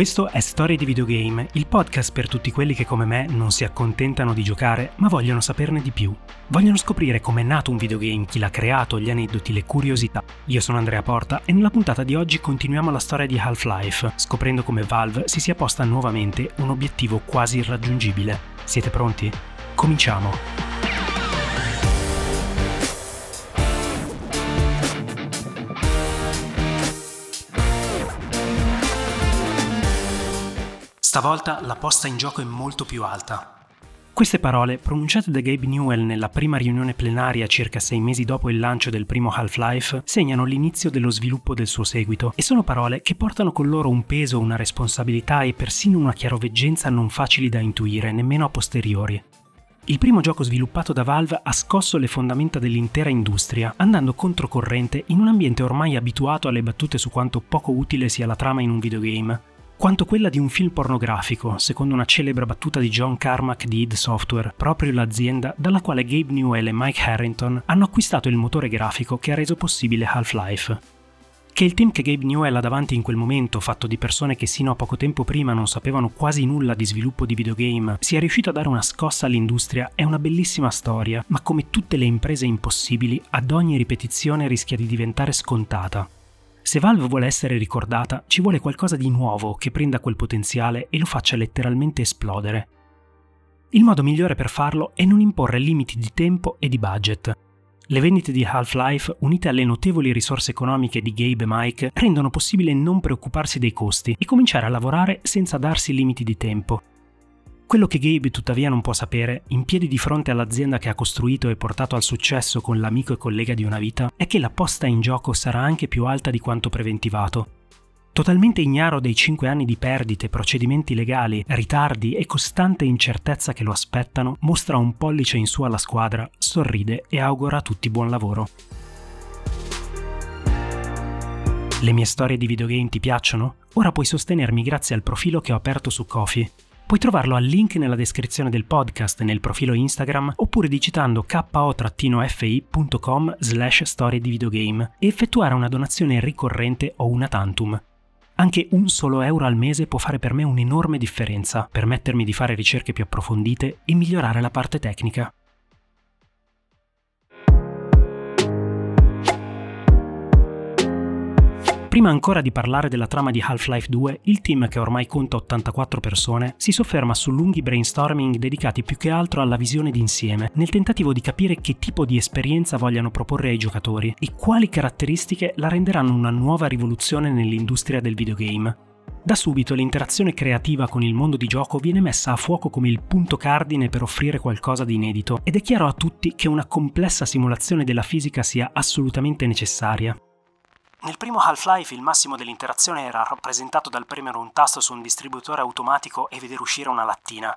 Questo è Storie di Videogame, il podcast per tutti quelli che come me non si accontentano di giocare, ma vogliono saperne di più. Vogliono scoprire com'è nato un videogame, chi l'ha creato, gli aneddoti, le curiosità. Io sono Andrea Porta e nella puntata di oggi continuiamo la storia di Half-Life, scoprendo come Valve si sia posta nuovamente un obiettivo quasi irraggiungibile. Siete pronti? Cominciamo! Stavolta la posta in gioco è molto più alta. Queste parole, pronunciate da Gabe Newell nella prima riunione plenaria circa sei mesi dopo il lancio del primo Half-Life, segnano l'inizio dello sviluppo del suo seguito e sono parole che portano con loro un peso, una responsabilità e persino una chiaroveggenza non facili da intuire, nemmeno a posteriori. Il primo gioco sviluppato da Valve ha scosso le fondamenta dell'intera industria, andando controcorrente in un ambiente ormai abituato alle battute su quanto poco utile sia la trama in un videogame, quanto quella di un film pornografico, secondo una celebre battuta di John Carmack di id Software, proprio l'azienda dalla quale Gabe Newell e Mike Harrington hanno acquistato il motore grafico che ha reso possibile Half-Life. Che il team che Gabe Newell ha davanti in quel momento, fatto di persone che sino a poco tempo prima non sapevano quasi nulla di sviluppo di videogame, sia riuscito a dare una scossa all'industria è una bellissima storia, ma come tutte le imprese impossibili, ad ogni ripetizione rischia di diventare scontata. Se Valve vuole essere ricordata, ci vuole qualcosa di nuovo che prenda quel potenziale e lo faccia letteralmente esplodere. Il modo migliore per farlo è non imporre limiti di tempo e di budget. Le vendite di Half-Life, unite alle notevoli risorse economiche di Gabe e Mike, rendono possibile non preoccuparsi dei costi e cominciare a lavorare senza darsi limiti di tempo. Quello che Gabe tuttavia non può sapere, in piedi di fronte all'azienda che ha costruito e portato al successo con l'amico e collega di una vita, è che la posta in gioco sarà anche più alta di quanto preventivato. Totalmente ignaro dei 5 anni di perdite, procedimenti legali, ritardi e costante incertezza che lo aspettano, mostra un pollice in su alla squadra, sorride e augura a tutti buon lavoro. Le mie storie di videogame ti piacciono? Ora puoi sostenermi grazie al profilo che ho aperto su Kofi Puoi trovarlo al link nella descrizione del podcast nel profilo Instagram oppure digitando ko-fi.com slash storie di videogame e effettuare una donazione ricorrente o una tantum. Anche un solo euro al mese può fare per me un'enorme differenza, permettermi di fare ricerche più approfondite e migliorare la parte tecnica. Prima ancora di parlare della trama di Half-Life 2, il team, che ormai conta 84 persone, si sofferma su lunghi brainstorming dedicati più che altro alla visione d'insieme, nel tentativo di capire che tipo di esperienza vogliano proporre ai giocatori e quali caratteristiche la renderanno una nuova rivoluzione nell'industria del videogame. Da subito l'interazione creativa con il mondo di gioco viene messa a fuoco come il punto cardine per offrire qualcosa di inedito ed è chiaro a tutti che una complessa simulazione della fisica sia assolutamente necessaria. Nel primo Half-Life il massimo dell'interazione era rappresentato dal premere un tasto su un distributore automatico e vedere uscire una lattina.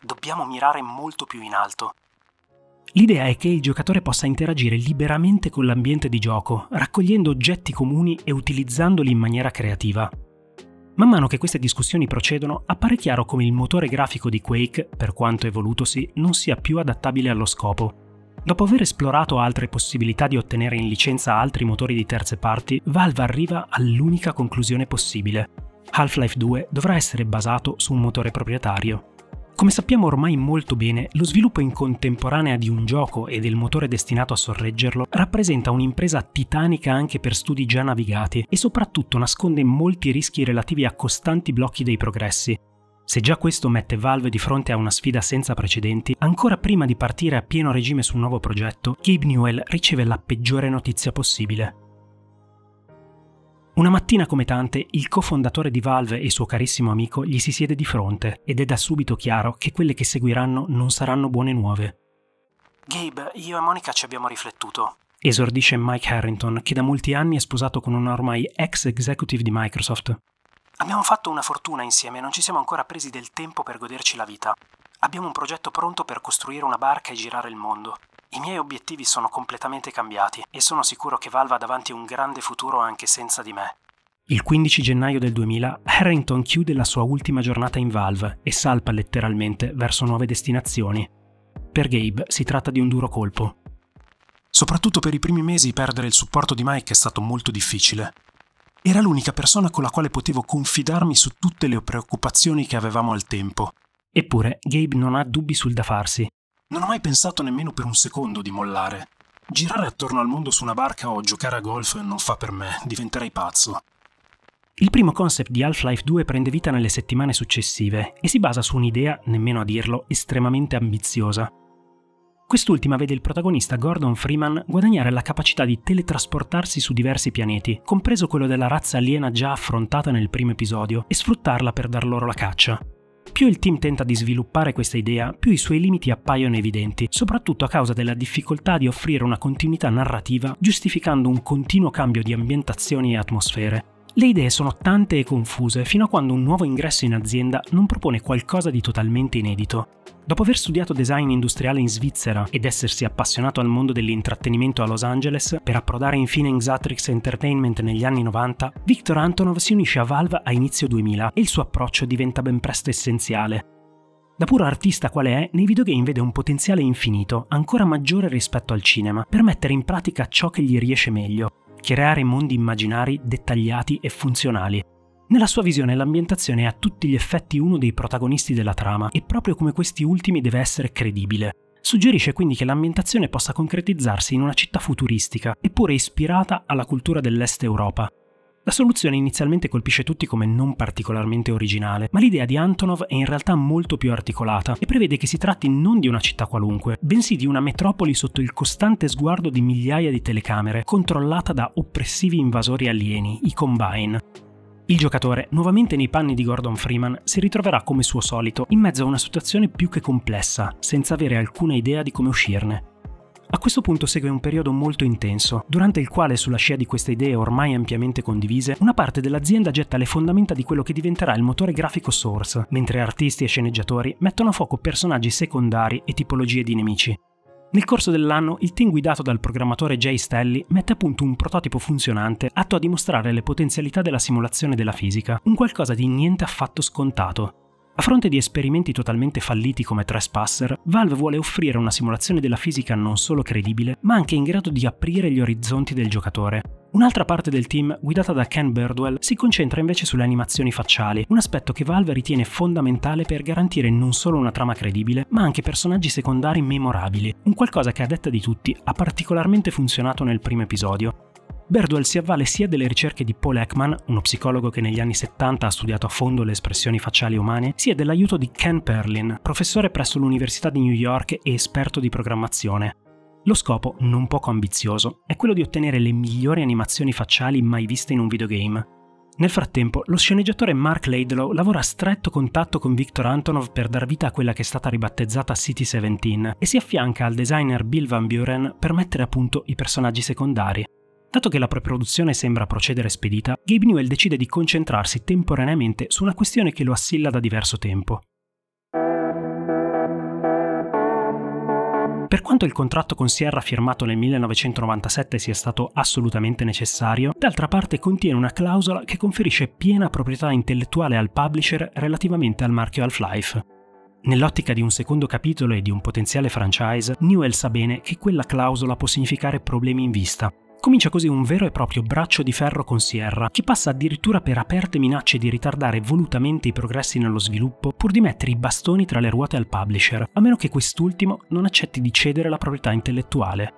Dobbiamo mirare molto più in alto. L'idea è che il giocatore possa interagire liberamente con l'ambiente di gioco, raccogliendo oggetti comuni e utilizzandoli in maniera creativa. Man mano che queste discussioni procedono, appare chiaro come il motore grafico di Quake, per quanto evolutosi, non sia più adattabile allo scopo Dopo aver esplorato altre possibilità di ottenere in licenza altri motori di terze parti, Valve arriva all'unica conclusione possibile. Half-Life 2 dovrà essere basato su un motore proprietario. Come sappiamo ormai molto bene, lo sviluppo in contemporanea di un gioco e del motore destinato a sorreggerlo rappresenta un'impresa titanica anche per studi già navigati e soprattutto nasconde molti rischi relativi a costanti blocchi dei progressi, se già questo mette Valve di fronte a una sfida senza precedenti, ancora prima di partire a pieno regime su un nuovo progetto, Gabe Newell riceve la peggiore notizia possibile. Una mattina come tante, il cofondatore di Valve e suo carissimo amico gli si siede di fronte ed è da subito chiaro che quelle che seguiranno non saranno buone nuove. Gabe, io e Monica ci abbiamo riflettuto, esordisce Mike Harrington, che da molti anni è sposato con un ormai ex executive di Microsoft. Abbiamo fatto una fortuna insieme e non ci siamo ancora presi del tempo per goderci la vita. Abbiamo un progetto pronto per costruire una barca e girare il mondo. I miei obiettivi sono completamente cambiati e sono sicuro che Val va davanti un grande futuro anche senza di me. Il 15 gennaio del 2000 Harrington chiude la sua ultima giornata in Valve e salpa letteralmente verso nuove destinazioni. Per Gabe si tratta di un duro colpo. Soprattutto per i primi mesi perdere il supporto di Mike è stato molto difficile. Era l'unica persona con la quale potevo confidarmi su tutte le preoccupazioni che avevamo al tempo. Eppure Gabe non ha dubbi sul da farsi. Non ho mai pensato nemmeno per un secondo di mollare. Girare attorno al mondo su una barca o giocare a golf non fa per me, diventerei pazzo. Il primo concept di Half-Life 2 prende vita nelle settimane successive e si basa su un'idea, nemmeno a dirlo, estremamente ambiziosa. Quest'ultima vede il protagonista Gordon Freeman guadagnare la capacità di teletrasportarsi su diversi pianeti, compreso quello della razza aliena già affrontata nel primo episodio, e sfruttarla per dar loro la caccia. Più il team tenta di sviluppare questa idea, più i suoi limiti appaiono evidenti, soprattutto a causa della difficoltà di offrire una continuità narrativa giustificando un continuo cambio di ambientazioni e atmosfere. Le idee sono tante e confuse fino a quando un nuovo ingresso in azienda non propone qualcosa di totalmente inedito. Dopo aver studiato design industriale in Svizzera ed essersi appassionato al mondo dell'intrattenimento a Los Angeles, per approdare infine in Xatrix Entertainment negli anni 90, Victor Antonov si unisce a Valve a inizio 2000 e il suo approccio diventa ben presto essenziale. Da puro artista quale è, nei videogame vede un potenziale infinito, ancora maggiore rispetto al cinema, per mettere in pratica ciò che gli riesce meglio, creare mondi immaginari dettagliati e funzionali. Nella sua visione l'ambientazione è a tutti gli effetti uno dei protagonisti della trama e proprio come questi ultimi deve essere credibile. Suggerisce quindi che l'ambientazione possa concretizzarsi in una città futuristica, eppure ispirata alla cultura dell'Est Europa, la soluzione inizialmente colpisce tutti come non particolarmente originale, ma l'idea di Antonov è in realtà molto più articolata e prevede che si tratti non di una città qualunque, bensì di una metropoli sotto il costante sguardo di migliaia di telecamere, controllata da oppressivi invasori alieni, i Combine. Il giocatore, nuovamente nei panni di Gordon Freeman, si ritroverà come suo solito in mezzo a una situazione più che complessa, senza avere alcuna idea di come uscirne. A questo punto segue un periodo molto intenso, durante il quale, sulla scia di queste idee ormai ampiamente condivise, una parte dell'azienda getta le fondamenta di quello che diventerà il motore grafico Source, mentre artisti e sceneggiatori mettono a fuoco personaggi secondari e tipologie di nemici. Nel corso dell'anno il team guidato dal programmatore Jay Stelly mette a punto un prototipo funzionante atto a dimostrare le potenzialità della simulazione della fisica, un qualcosa di niente affatto scontato. A fronte di esperimenti totalmente falliti come Trespasser, Valve vuole offrire una simulazione della fisica non solo credibile, ma anche in grado di aprire gli orizzonti del giocatore. Un'altra parte del team, guidata da Ken Birdwell, si concentra invece sulle animazioni facciali, un aspetto che Valve ritiene fondamentale per garantire non solo una trama credibile, ma anche personaggi secondari memorabili, un qualcosa che a detta di tutti ha particolarmente funzionato nel primo episodio, Berdwell si avvale sia delle ricerche di Paul Ekman, uno psicologo che negli anni 70 ha studiato a fondo le espressioni facciali umane, sia dell'aiuto di Ken Perlin, professore presso l'Università di New York e esperto di programmazione. Lo scopo, non poco ambizioso, è quello di ottenere le migliori animazioni facciali mai viste in un videogame. Nel frattempo, lo sceneggiatore Mark Laidlaw lavora a stretto contatto con Victor Antonov per dar vita a quella che è stata ribattezzata City 17 e si affianca al designer Bill Van Buren per mettere a punto i personaggi secondari. Dato che la preproduzione sembra procedere spedita, Gabe Newell decide di concentrarsi temporaneamente su una questione che lo assilla da diverso tempo. Per quanto il contratto con Sierra firmato nel 1997 sia stato assolutamente necessario, d'altra parte contiene una clausola che conferisce piena proprietà intellettuale al publisher relativamente al marchio Half-Life. Nell'ottica di un secondo capitolo e di un potenziale franchise, Newell sa bene che quella clausola può significare problemi in vista, Comincia così un vero e proprio braccio di ferro con Sierra, che passa addirittura per aperte minacce di ritardare volutamente i progressi nello sviluppo pur di mettere i bastoni tra le ruote al publisher, a meno che quest'ultimo non accetti di cedere la proprietà intellettuale.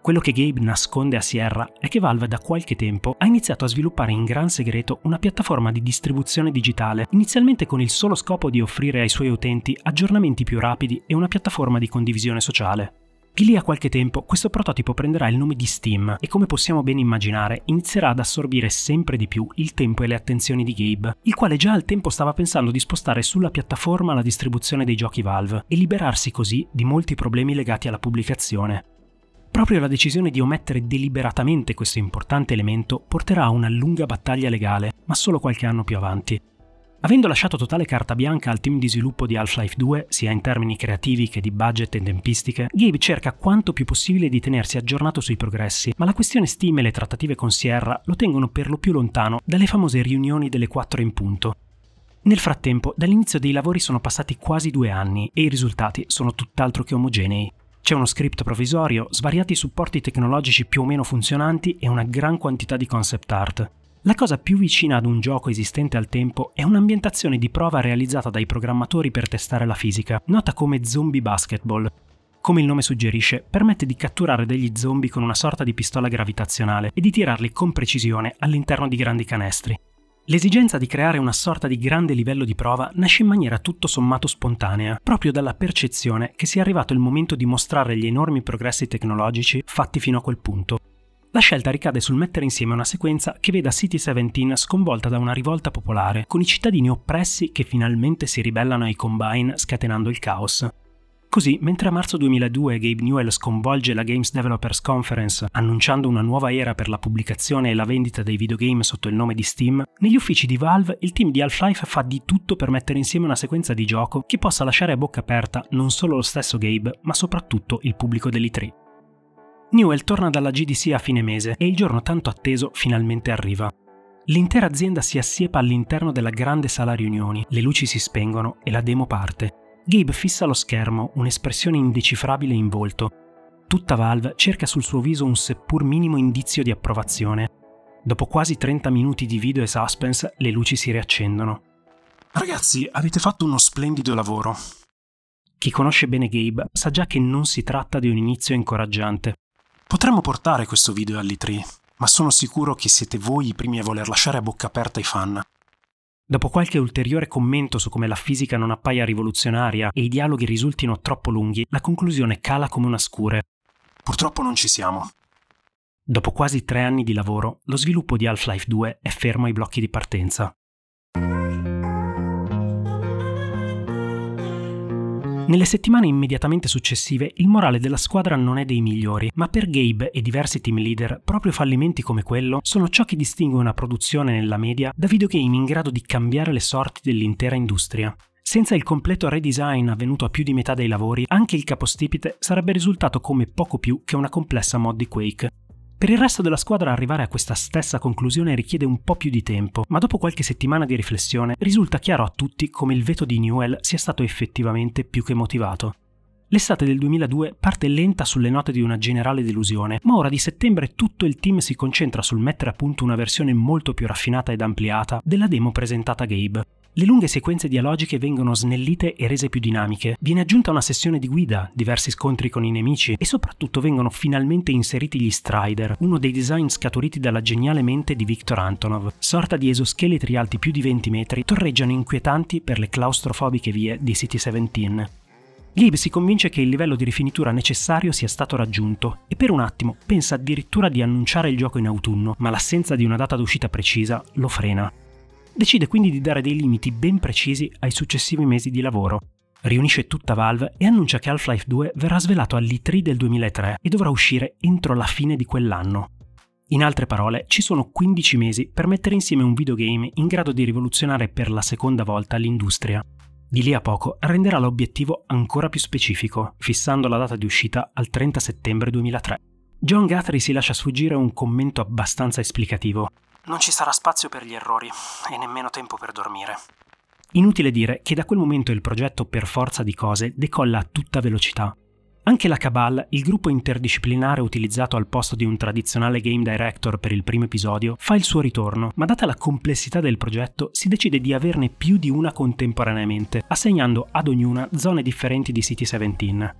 Quello che Gabe nasconde a Sierra è che Valve da qualche tempo ha iniziato a sviluppare in gran segreto una piattaforma di distribuzione digitale, inizialmente con il solo scopo di offrire ai suoi utenti aggiornamenti più rapidi e una piattaforma di condivisione sociale. Di lì a qualche tempo questo prototipo prenderà il nome di Steam e come possiamo ben immaginare inizierà ad assorbire sempre di più il tempo e le attenzioni di Gabe, il quale già al tempo stava pensando di spostare sulla piattaforma la distribuzione dei giochi Valve e liberarsi così di molti problemi legati alla pubblicazione. Proprio la decisione di omettere deliberatamente questo importante elemento porterà a una lunga battaglia legale, ma solo qualche anno più avanti. Avendo lasciato totale carta bianca al team di sviluppo di Half-Life 2, sia in termini creativi che di budget e tempistiche, Gabe cerca quanto più possibile di tenersi aggiornato sui progressi, ma la questione Steam e le trattative con Sierra lo tengono per lo più lontano dalle famose riunioni delle 4 in punto. Nel frattempo, dall'inizio dei lavori sono passati quasi due anni e i risultati sono tutt'altro che omogenei. C'è uno script provvisorio, svariati supporti tecnologici più o meno funzionanti e una gran quantità di concept art. La cosa più vicina ad un gioco esistente al tempo è un'ambientazione di prova realizzata dai programmatori per testare la fisica, nota come Zombie Basketball. Come il nome suggerisce, permette di catturare degli zombie con una sorta di pistola gravitazionale e di tirarli con precisione all'interno di grandi canestri. L'esigenza di creare una sorta di grande livello di prova nasce in maniera tutto sommato spontanea, proprio dalla percezione che sia arrivato il momento di mostrare gli enormi progressi tecnologici fatti fino a quel punto. La scelta ricade sul mettere insieme una sequenza che veda City 17 sconvolta da una rivolta popolare, con i cittadini oppressi che finalmente si ribellano ai Combine scatenando il caos. Così, mentre a marzo 2002 Gabe Newell sconvolge la Games Developers Conference annunciando una nuova era per la pubblicazione e la vendita dei videogame sotto il nome di Steam, negli uffici di Valve il team di Half-Life fa di tutto per mettere insieme una sequenza di gioco che possa lasciare a bocca aperta non solo lo stesso Gabe, ma soprattutto il pubblico dell'E3. Newell torna dalla GDC a fine mese e il giorno tanto atteso finalmente arriva. L'intera azienda si assiepa all'interno della grande sala riunioni, le luci si spengono e la demo parte. Gabe fissa allo schermo un'espressione indecifrabile in volto. Tutta Valve cerca sul suo viso un seppur minimo indizio di approvazione. Dopo quasi 30 minuti di video e suspense, le luci si riaccendono. Ragazzi, avete fatto uno splendido lavoro. Chi conosce bene Gabe sa già che non si tratta di un inizio incoraggiante. Potremmo portare questo video all'E3, ma sono sicuro che siete voi i primi a voler lasciare a bocca aperta i fan. Dopo qualche ulteriore commento su come la fisica non appaia rivoluzionaria e i dialoghi risultino troppo lunghi, la conclusione cala come una scure. Purtroppo non ci siamo. Dopo quasi tre anni di lavoro, lo sviluppo di Half-Life 2 è fermo ai blocchi di partenza. Nelle settimane immediatamente successive il morale della squadra non è dei migliori, ma per Gabe e diversi team leader proprio fallimenti come quello sono ciò che distingue una produzione nella media da videogame in grado di cambiare le sorti dell'intera industria. Senza il completo redesign avvenuto a più di metà dei lavori, anche il capostipite sarebbe risultato come poco più che una complessa mod di Quake, per il resto della squadra arrivare a questa stessa conclusione richiede un po' più di tempo, ma dopo qualche settimana di riflessione risulta chiaro a tutti come il veto di Newell sia stato effettivamente più che motivato. L'estate del 2002 parte lenta sulle note di una generale delusione, ma ora di settembre tutto il team si concentra sul mettere a punto una versione molto più raffinata ed ampliata della demo presentata a Gabe. Le lunghe sequenze dialogiche vengono snellite e rese più dinamiche, viene aggiunta una sessione di guida, diversi scontri con i nemici e soprattutto vengono finalmente inseriti gli Strider, uno dei design scaturiti dalla geniale mente di Viktor Antonov, sorta di esoscheletri alti più di 20 metri, torreggiano inquietanti per le claustrofobiche vie di City 17. Gabe si convince che il livello di rifinitura necessario sia stato raggiunto e per un attimo pensa addirittura di annunciare il gioco in autunno, ma l'assenza di una data d'uscita precisa lo frena. Decide quindi di dare dei limiti ben precisi ai successivi mesi di lavoro. Riunisce tutta Valve e annuncia che Half-Life 2 verrà svelato all'E3 del 2003 e dovrà uscire entro la fine di quell'anno. In altre parole, ci sono 15 mesi per mettere insieme un videogame in grado di rivoluzionare per la seconda volta l'industria. Di lì a poco renderà l'obiettivo ancora più specifico, fissando la data di uscita al 30 settembre 2003. John Guthrie si lascia sfuggire un commento abbastanza esplicativo. Non ci sarà spazio per gli errori e nemmeno tempo per dormire. Inutile dire che da quel momento il progetto per forza di cose decolla a tutta velocità. Anche la Cabal, il gruppo interdisciplinare utilizzato al posto di un tradizionale game director per il primo episodio, fa il suo ritorno, ma data la complessità del progetto si decide di averne più di una contemporaneamente, assegnando ad ognuna zone differenti di City 17.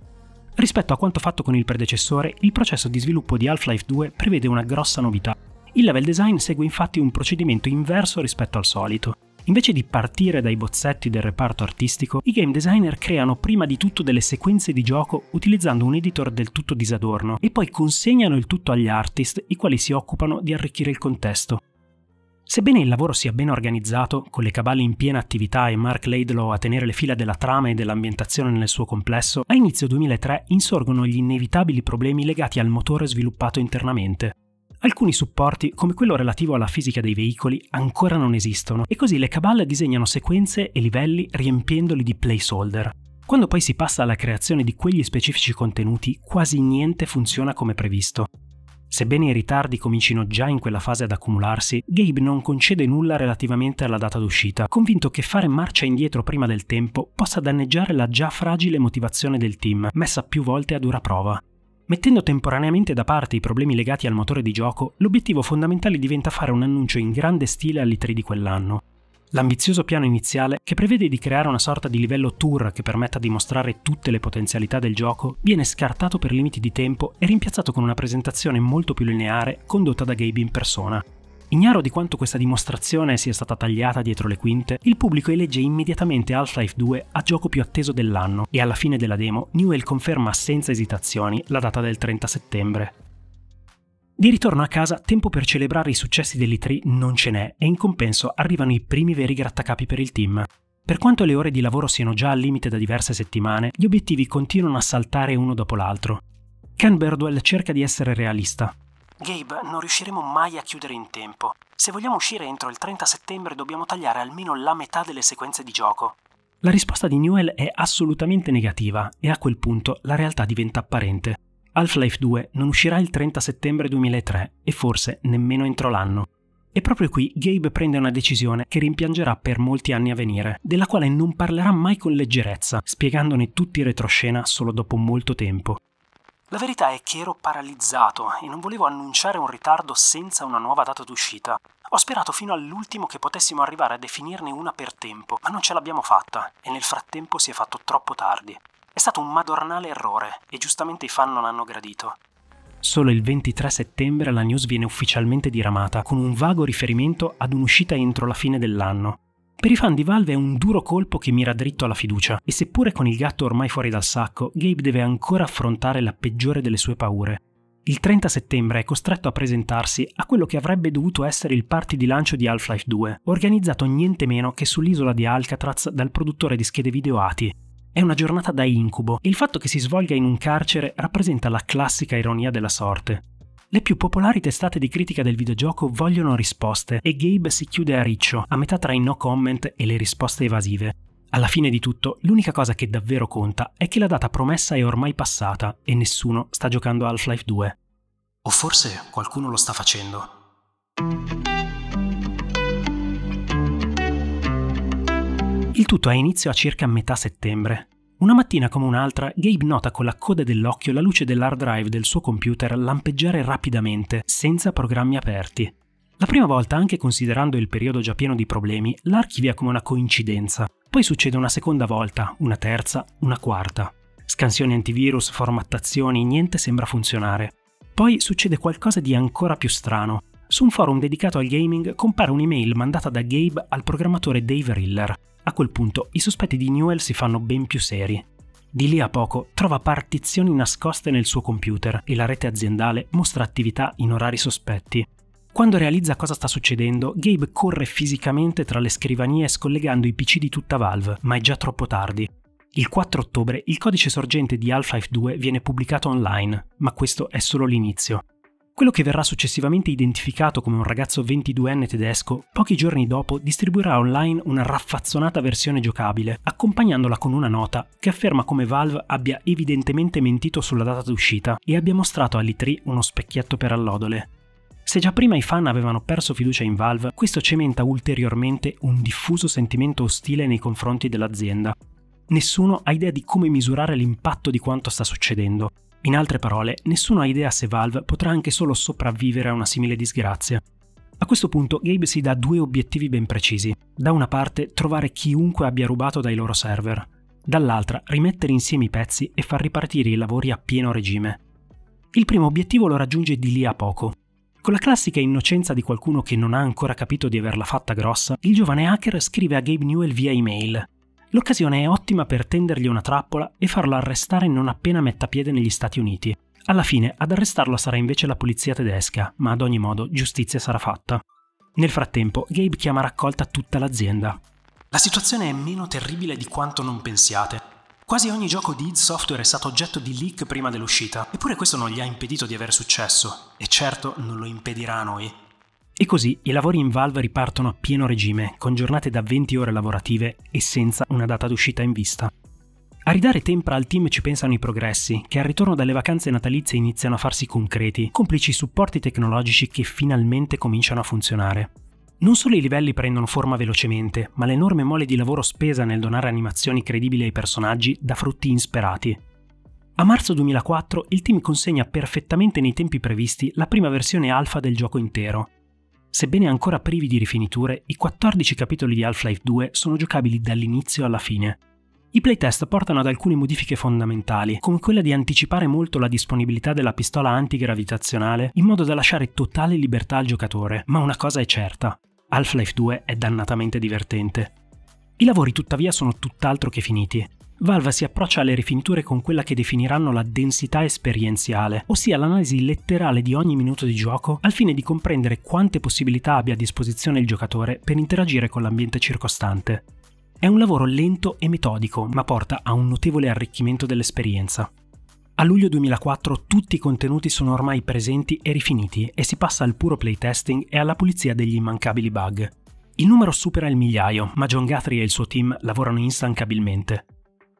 Rispetto a quanto fatto con il predecessore, il processo di sviluppo di Half-Life 2 prevede una grossa novità. Il level design segue infatti un procedimento inverso rispetto al solito. Invece di partire dai bozzetti del reparto artistico, i game designer creano prima di tutto delle sequenze di gioco utilizzando un editor del tutto disadorno e poi consegnano il tutto agli artist, i quali si occupano di arricchire il contesto. Sebbene il lavoro sia ben organizzato, con le caballe in piena attività e Mark Laidlaw a tenere le fila della trama e dell'ambientazione nel suo complesso, a inizio 2003 insorgono gli inevitabili problemi legati al motore sviluppato internamente. Alcuni supporti, come quello relativo alla fisica dei veicoli, ancora non esistono e così le caballe disegnano sequenze e livelli riempiendoli di placeholder. Quando poi si passa alla creazione di quegli specifici contenuti, quasi niente funziona come previsto. Sebbene i ritardi comincino già in quella fase ad accumularsi, Gabe non concede nulla relativamente alla data d'uscita, convinto che fare marcia indietro prima del tempo possa danneggiare la già fragile motivazione del team, messa più volte a dura prova. Mettendo temporaneamente da parte i problemi legati al motore di gioco, l'obiettivo fondamentale diventa fare un annuncio in grande stile all'E3 di quell'anno. L'ambizioso piano iniziale, che prevede di creare una sorta di livello tour che permetta di mostrare tutte le potenzialità del gioco, viene scartato per limiti di tempo e rimpiazzato con una presentazione molto più lineare condotta da Gabe in persona. Ignaro di quanto questa dimostrazione sia stata tagliata dietro le quinte, il pubblico elegge immediatamente Half-Life 2 a gioco più atteso dell'anno e alla fine della demo Newell conferma senza esitazioni la data del 30 settembre. Di ritorno a casa, tempo per celebrare i successi dell'E3 non ce n'è e in compenso arrivano i primi veri grattacapi per il team. Per quanto le ore di lavoro siano già al limite da diverse settimane, gli obiettivi continuano a saltare uno dopo l'altro. Ken Birdwell cerca di essere realista. Gabe, non riusciremo mai a chiudere in tempo. Se vogliamo uscire entro il 30 settembre dobbiamo tagliare almeno la metà delle sequenze di gioco. La risposta di Newell è assolutamente negativa e a quel punto la realtà diventa apparente. Half-Life 2 non uscirà il 30 settembre 2003 e forse nemmeno entro l'anno. E proprio qui Gabe prende una decisione che rimpiangerà per molti anni a venire, della quale non parlerà mai con leggerezza, spiegandone tutti i retroscena solo dopo molto tempo. La verità è che ero paralizzato e non volevo annunciare un ritardo senza una nuova data d'uscita. Ho sperato fino all'ultimo che potessimo arrivare a definirne una per tempo, ma non ce l'abbiamo fatta e nel frattempo si è fatto troppo tardi. È stato un madornale errore e giustamente i fan non hanno gradito. Solo il 23 settembre la news viene ufficialmente diramata, con un vago riferimento ad un'uscita entro la fine dell'anno. Per i fan di Valve è un duro colpo che mira dritto alla fiducia, e seppure con il gatto ormai fuori dal sacco, Gabe deve ancora affrontare la peggiore delle sue paure. Il 30 settembre è costretto a presentarsi a quello che avrebbe dovuto essere il party di lancio di Half-Life 2, organizzato niente meno che sull'isola di Alcatraz dal produttore di schede video ATI, è una giornata da incubo e il fatto che si svolga in un carcere rappresenta la classica ironia della sorte. Le più popolari testate di critica del videogioco vogliono risposte e Gabe si chiude a riccio, a metà tra i no comment e le risposte evasive. Alla fine di tutto, l'unica cosa che davvero conta è che la data promessa è ormai passata e nessuno sta giocando Half-Life 2. O forse qualcuno lo sta facendo. Il tutto ha inizio a circa metà settembre. Una mattina come un'altra, Gabe nota con la coda dell'occhio la luce dell'hard drive del suo computer lampeggiare rapidamente, senza programmi aperti. La prima volta, anche considerando il periodo già pieno di problemi, l'archivia come una coincidenza. Poi succede una seconda volta, una terza, una quarta. Scansioni antivirus, formattazioni, niente sembra funzionare. Poi succede qualcosa di ancora più strano. Su un forum dedicato al gaming compare un'email mandata da Gabe al programmatore Dave Riller, a quel punto i sospetti di Newell si fanno ben più seri. Di lì a poco trova partizioni nascoste nel suo computer e la rete aziendale mostra attività in orari sospetti. Quando realizza cosa sta succedendo, Gabe corre fisicamente tra le scrivanie scollegando i PC di tutta Valve, ma è già troppo tardi. Il 4 ottobre il codice sorgente di Half-Life 2 viene pubblicato online, ma questo è solo l'inizio. Quello che verrà successivamente identificato come un ragazzo 22enne tedesco, pochi giorni dopo distribuirà online una raffazzonata versione giocabile, accompagnandola con una nota che afferma come Valve abbia evidentemente mentito sulla data d'uscita e abbia mostrato all'E3 uno specchietto per allodole. Se già prima i fan avevano perso fiducia in Valve, questo cementa ulteriormente un diffuso sentimento ostile nei confronti dell'azienda. Nessuno ha idea di come misurare l'impatto di quanto sta succedendo, in altre parole, nessuno ha idea se Valve potrà anche solo sopravvivere a una simile disgrazia. A questo punto Gabe si dà due obiettivi ben precisi. Da una parte trovare chiunque abbia rubato dai loro server, dall'altra rimettere insieme i pezzi e far ripartire i lavori a pieno regime. Il primo obiettivo lo raggiunge di lì a poco. Con la classica innocenza di qualcuno che non ha ancora capito di averla fatta grossa, il giovane hacker scrive a Gabe Newell via email L'occasione è ottima per tendergli una trappola e farlo arrestare non appena metta piede negli Stati Uniti. Alla fine ad arrestarlo sarà invece la polizia tedesca, ma ad ogni modo giustizia sarà fatta. Nel frattempo, Gabe chiama raccolta tutta l'azienda. La situazione è meno terribile di quanto non pensiate. Quasi ogni gioco di id Software è stato oggetto di leak prima dell'uscita, eppure questo non gli ha impedito di avere successo, e certo non lo impedirà a noi. E così i lavori in Valve ripartono a pieno regime, con giornate da 20 ore lavorative e senza una data d'uscita in vista. A ridare tempra al team ci pensano i progressi, che al ritorno dalle vacanze natalizie iniziano a farsi concreti, complici i supporti tecnologici che finalmente cominciano a funzionare. Non solo i livelli prendono forma velocemente, ma l'enorme mole di lavoro spesa nel donare animazioni credibili ai personaggi dà frutti insperati. A marzo 2004 il team consegna perfettamente nei tempi previsti la prima versione alfa del gioco intero. Sebbene ancora privi di rifiniture, i 14 capitoli di Half-Life 2 sono giocabili dall'inizio alla fine. I playtest portano ad alcune modifiche fondamentali, come quella di anticipare molto la disponibilità della pistola antigravitazionale in modo da lasciare totale libertà al giocatore, ma una cosa è certa, Half-Life 2 è dannatamente divertente. I lavori tuttavia sono tutt'altro che finiti. Valve si approccia alle rifiniture con quella che definiranno la densità esperienziale, ossia l'analisi letterale di ogni minuto di gioco al fine di comprendere quante possibilità abbia a disposizione il giocatore per interagire con l'ambiente circostante. È un lavoro lento e metodico, ma porta a un notevole arricchimento dell'esperienza. A luglio 2004 tutti i contenuti sono ormai presenti e rifiniti e si passa al puro playtesting e alla pulizia degli immancabili bug. Il numero supera il migliaio, ma John Guthrie e il suo team lavorano instancabilmente.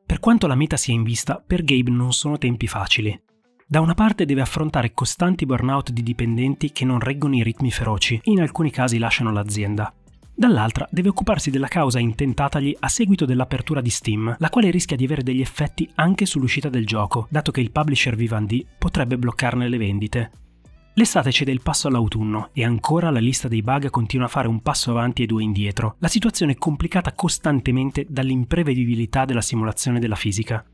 Per quanto la meta sia in vista, per Gabe non sono tempi facili. Da una parte deve affrontare costanti burnout di dipendenti che non reggono i ritmi feroci e in alcuni casi lasciano l'azienda dall'altra deve occuparsi della causa intentatagli a seguito dell'apertura di Steam, la quale rischia di avere degli effetti anche sull'uscita del gioco, dato che il publisher Vivendi potrebbe bloccarne le vendite. L'estate cede il passo all'autunno e ancora la lista dei bug continua a fare un passo avanti e due indietro. La situazione è complicata costantemente dall'imprevedibilità della simulazione della fisica.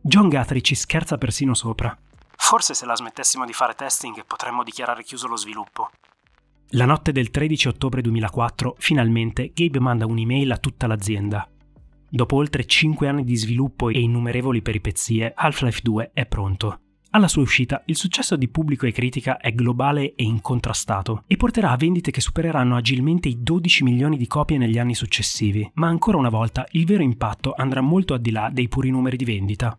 John Guthrie ci scherza persino sopra. Forse se la smettessimo di fare testing potremmo dichiarare chiuso lo sviluppo. La notte del 13 ottobre 2004, finalmente Gabe manda un'email a tutta l'azienda. Dopo oltre 5 anni di sviluppo e innumerevoli peripezie, Half-Life 2 è pronto. Alla sua uscita, il successo di pubblico e critica è globale e incontrastato e porterà a vendite che supereranno agilmente i 12 milioni di copie negli anni successivi, ma ancora una volta il vero impatto andrà molto al di là dei puri numeri di vendita.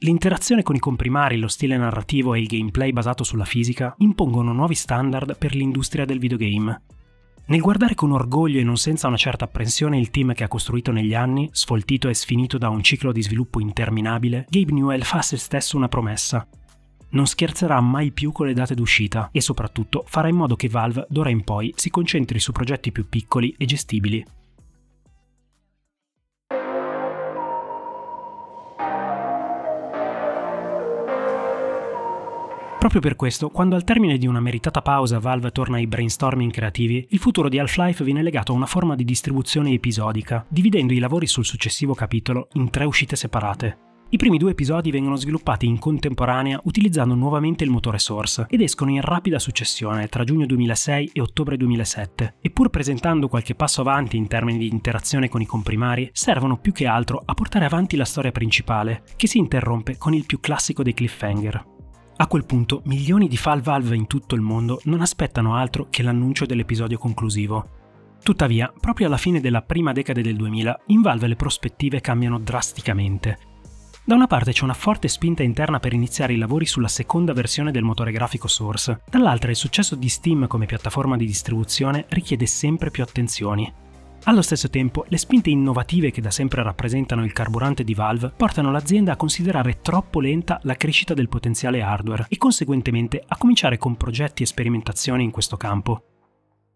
L'interazione con i comprimari, lo stile narrativo e il gameplay basato sulla fisica impongono nuovi standard per l'industria del videogame. Nel guardare con orgoglio e non senza una certa apprensione il team che ha costruito negli anni, sfoltito e sfinito da un ciclo di sviluppo interminabile, Gabe Newell fa a se stesso una promessa. Non scherzerà mai più con le date d'uscita e soprattutto farà in modo che Valve d'ora in poi si concentri su progetti più piccoli e gestibili. Proprio per questo, quando al termine di una meritata pausa Valve torna ai brainstorming creativi, il futuro di Half-Life viene legato a una forma di distribuzione episodica, dividendo i lavori sul successivo capitolo in tre uscite separate. I primi due episodi vengono sviluppati in contemporanea utilizzando nuovamente il motore Source ed escono in rapida successione tra giugno 2006 e ottobre 2007 e pur presentando qualche passo avanti in termini di interazione con i comprimari, servono più che altro a portare avanti la storia principale, che si interrompe con il più classico dei cliffhanger. A quel punto milioni di Fall Valve in tutto il mondo non aspettano altro che l'annuncio dell'episodio conclusivo. Tuttavia, proprio alla fine della prima decade del 2000, in Valve le prospettive cambiano drasticamente. Da una parte c'è una forte spinta interna per iniziare i lavori sulla seconda versione del motore grafico Source, dall'altra il successo di Steam come piattaforma di distribuzione richiede sempre più attenzioni. Allo stesso tempo, le spinte innovative che da sempre rappresentano il carburante di Valve portano l'azienda a considerare troppo lenta la crescita del potenziale hardware e conseguentemente a cominciare con progetti e sperimentazioni in questo campo.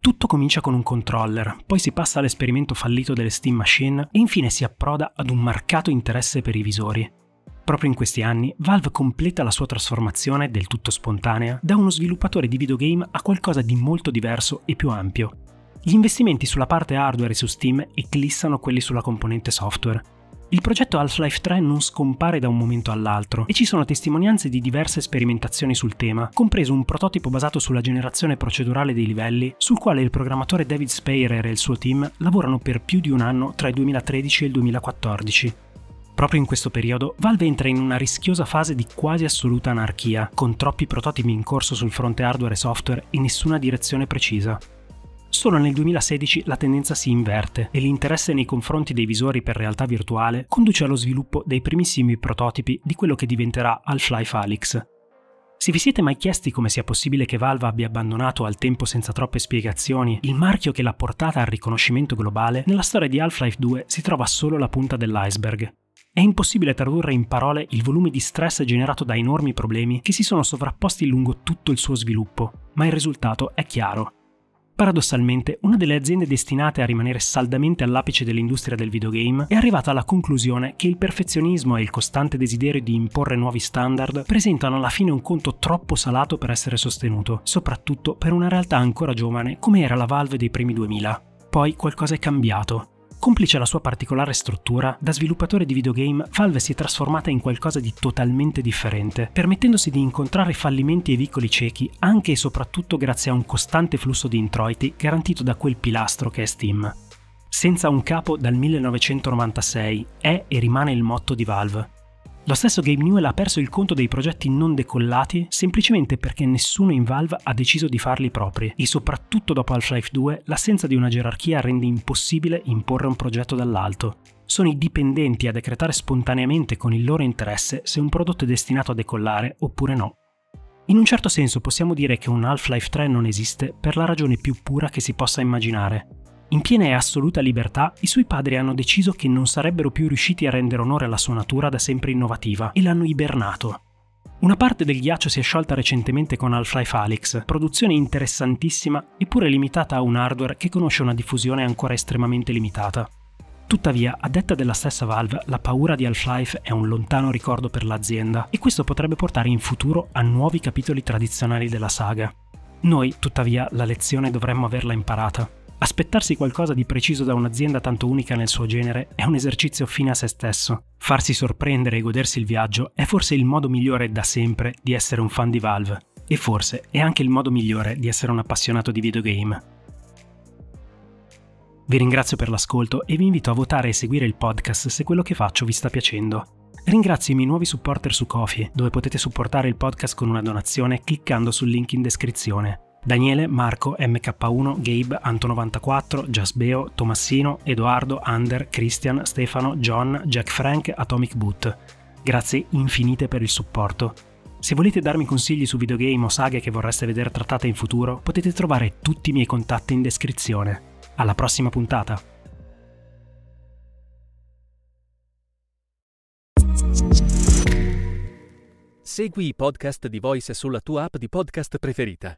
Tutto comincia con un controller, poi si passa all'esperimento fallito delle Steam Machine e infine si approda ad un marcato interesse per i visori. Proprio in questi anni, Valve completa la sua trasformazione, del tutto spontanea, da uno sviluppatore di videogame a qualcosa di molto diverso e più ampio. Gli investimenti sulla parte hardware e su Steam eclissano quelli sulla componente software. Il progetto Half-Life 3 non scompare da un momento all'altro e ci sono testimonianze di diverse sperimentazioni sul tema, compreso un prototipo basato sulla generazione procedurale dei livelli, sul quale il programmatore David Speyer e il suo team lavorano per più di un anno tra il 2013 e il 2014. Proprio in questo periodo, Valve entra in una rischiosa fase di quasi assoluta anarchia, con troppi prototipi in corso sul fronte hardware e software e nessuna direzione precisa. Solo nel 2016 la tendenza si inverte e l'interesse nei confronti dei visori per realtà virtuale conduce allo sviluppo dei primissimi prototipi di quello che diventerà Half-Life Alyx. Se vi siete mai chiesti come sia possibile che Valve abbia abbandonato al tempo senza troppe spiegazioni il marchio che l'ha portata al riconoscimento globale, nella storia di Half-Life 2 si trova solo la punta dell'iceberg. È impossibile tradurre in parole il volume di stress generato da enormi problemi che si sono sovrapposti lungo tutto il suo sviluppo, ma il risultato è chiaro. Paradossalmente, una delle aziende destinate a rimanere saldamente all'apice dell'industria del videogame è arrivata alla conclusione che il perfezionismo e il costante desiderio di imporre nuovi standard presentano alla fine un conto troppo salato per essere sostenuto, soprattutto per una realtà ancora giovane come era la Valve dei primi 2000. Poi qualcosa è cambiato. Complice la sua particolare struttura, da sviluppatore di videogame, Valve si è trasformata in qualcosa di totalmente differente, permettendosi di incontrare fallimenti e vicoli ciechi anche e soprattutto grazie a un costante flusso di introiti garantito da quel pilastro che è Steam. Senza un capo dal 1996 è e rimane il motto di Valve. Lo stesso Gabe Newell ha perso il conto dei progetti non decollati semplicemente perché nessuno in Valve ha deciso di farli propri e soprattutto dopo Half-Life 2 l'assenza di una gerarchia rende impossibile imporre un progetto dall'alto. Sono i dipendenti a decretare spontaneamente con il loro interesse se un prodotto è destinato a decollare oppure no. In un certo senso possiamo dire che un Half-Life 3 non esiste per la ragione più pura che si possa immaginare. In piena e assoluta libertà, i suoi padri hanno deciso che non sarebbero più riusciti a rendere onore alla sua natura da sempre innovativa e l'hanno ibernato. Una parte del ghiaccio si è sciolta recentemente con Half-Life Alyx, produzione interessantissima eppure limitata a un hardware che conosce una diffusione ancora estremamente limitata. Tuttavia, a detta della stessa Valve, la paura di Half-Life è un lontano ricordo per l'azienda e questo potrebbe portare in futuro a nuovi capitoli tradizionali della saga. Noi, tuttavia, la lezione dovremmo averla imparata. Aspettarsi qualcosa di preciso da un'azienda tanto unica nel suo genere è un esercizio fine a se stesso. Farsi sorprendere e godersi il viaggio è forse il modo migliore da sempre di essere un fan di Valve. E forse è anche il modo migliore di essere un appassionato di videogame. Vi ringrazio per l'ascolto e vi invito a votare e seguire il podcast se quello che faccio vi sta piacendo. Ringrazio i miei nuovi supporter su Kofi, dove potete supportare il podcast con una donazione cliccando sul link in descrizione. Daniele, Marco, MK1, Gabe, Anto94, Jasbeo, Tomassino, Edoardo, Ander, Christian, Stefano, John, Jack Frank, Atomic Boot. Grazie infinite per il supporto. Se volete darmi consigli su videogame o saghe che vorreste vedere trattate in futuro, potete trovare tutti i miei contatti in descrizione. Alla prossima puntata! Segui i podcast di Voice sulla tua app di podcast preferita.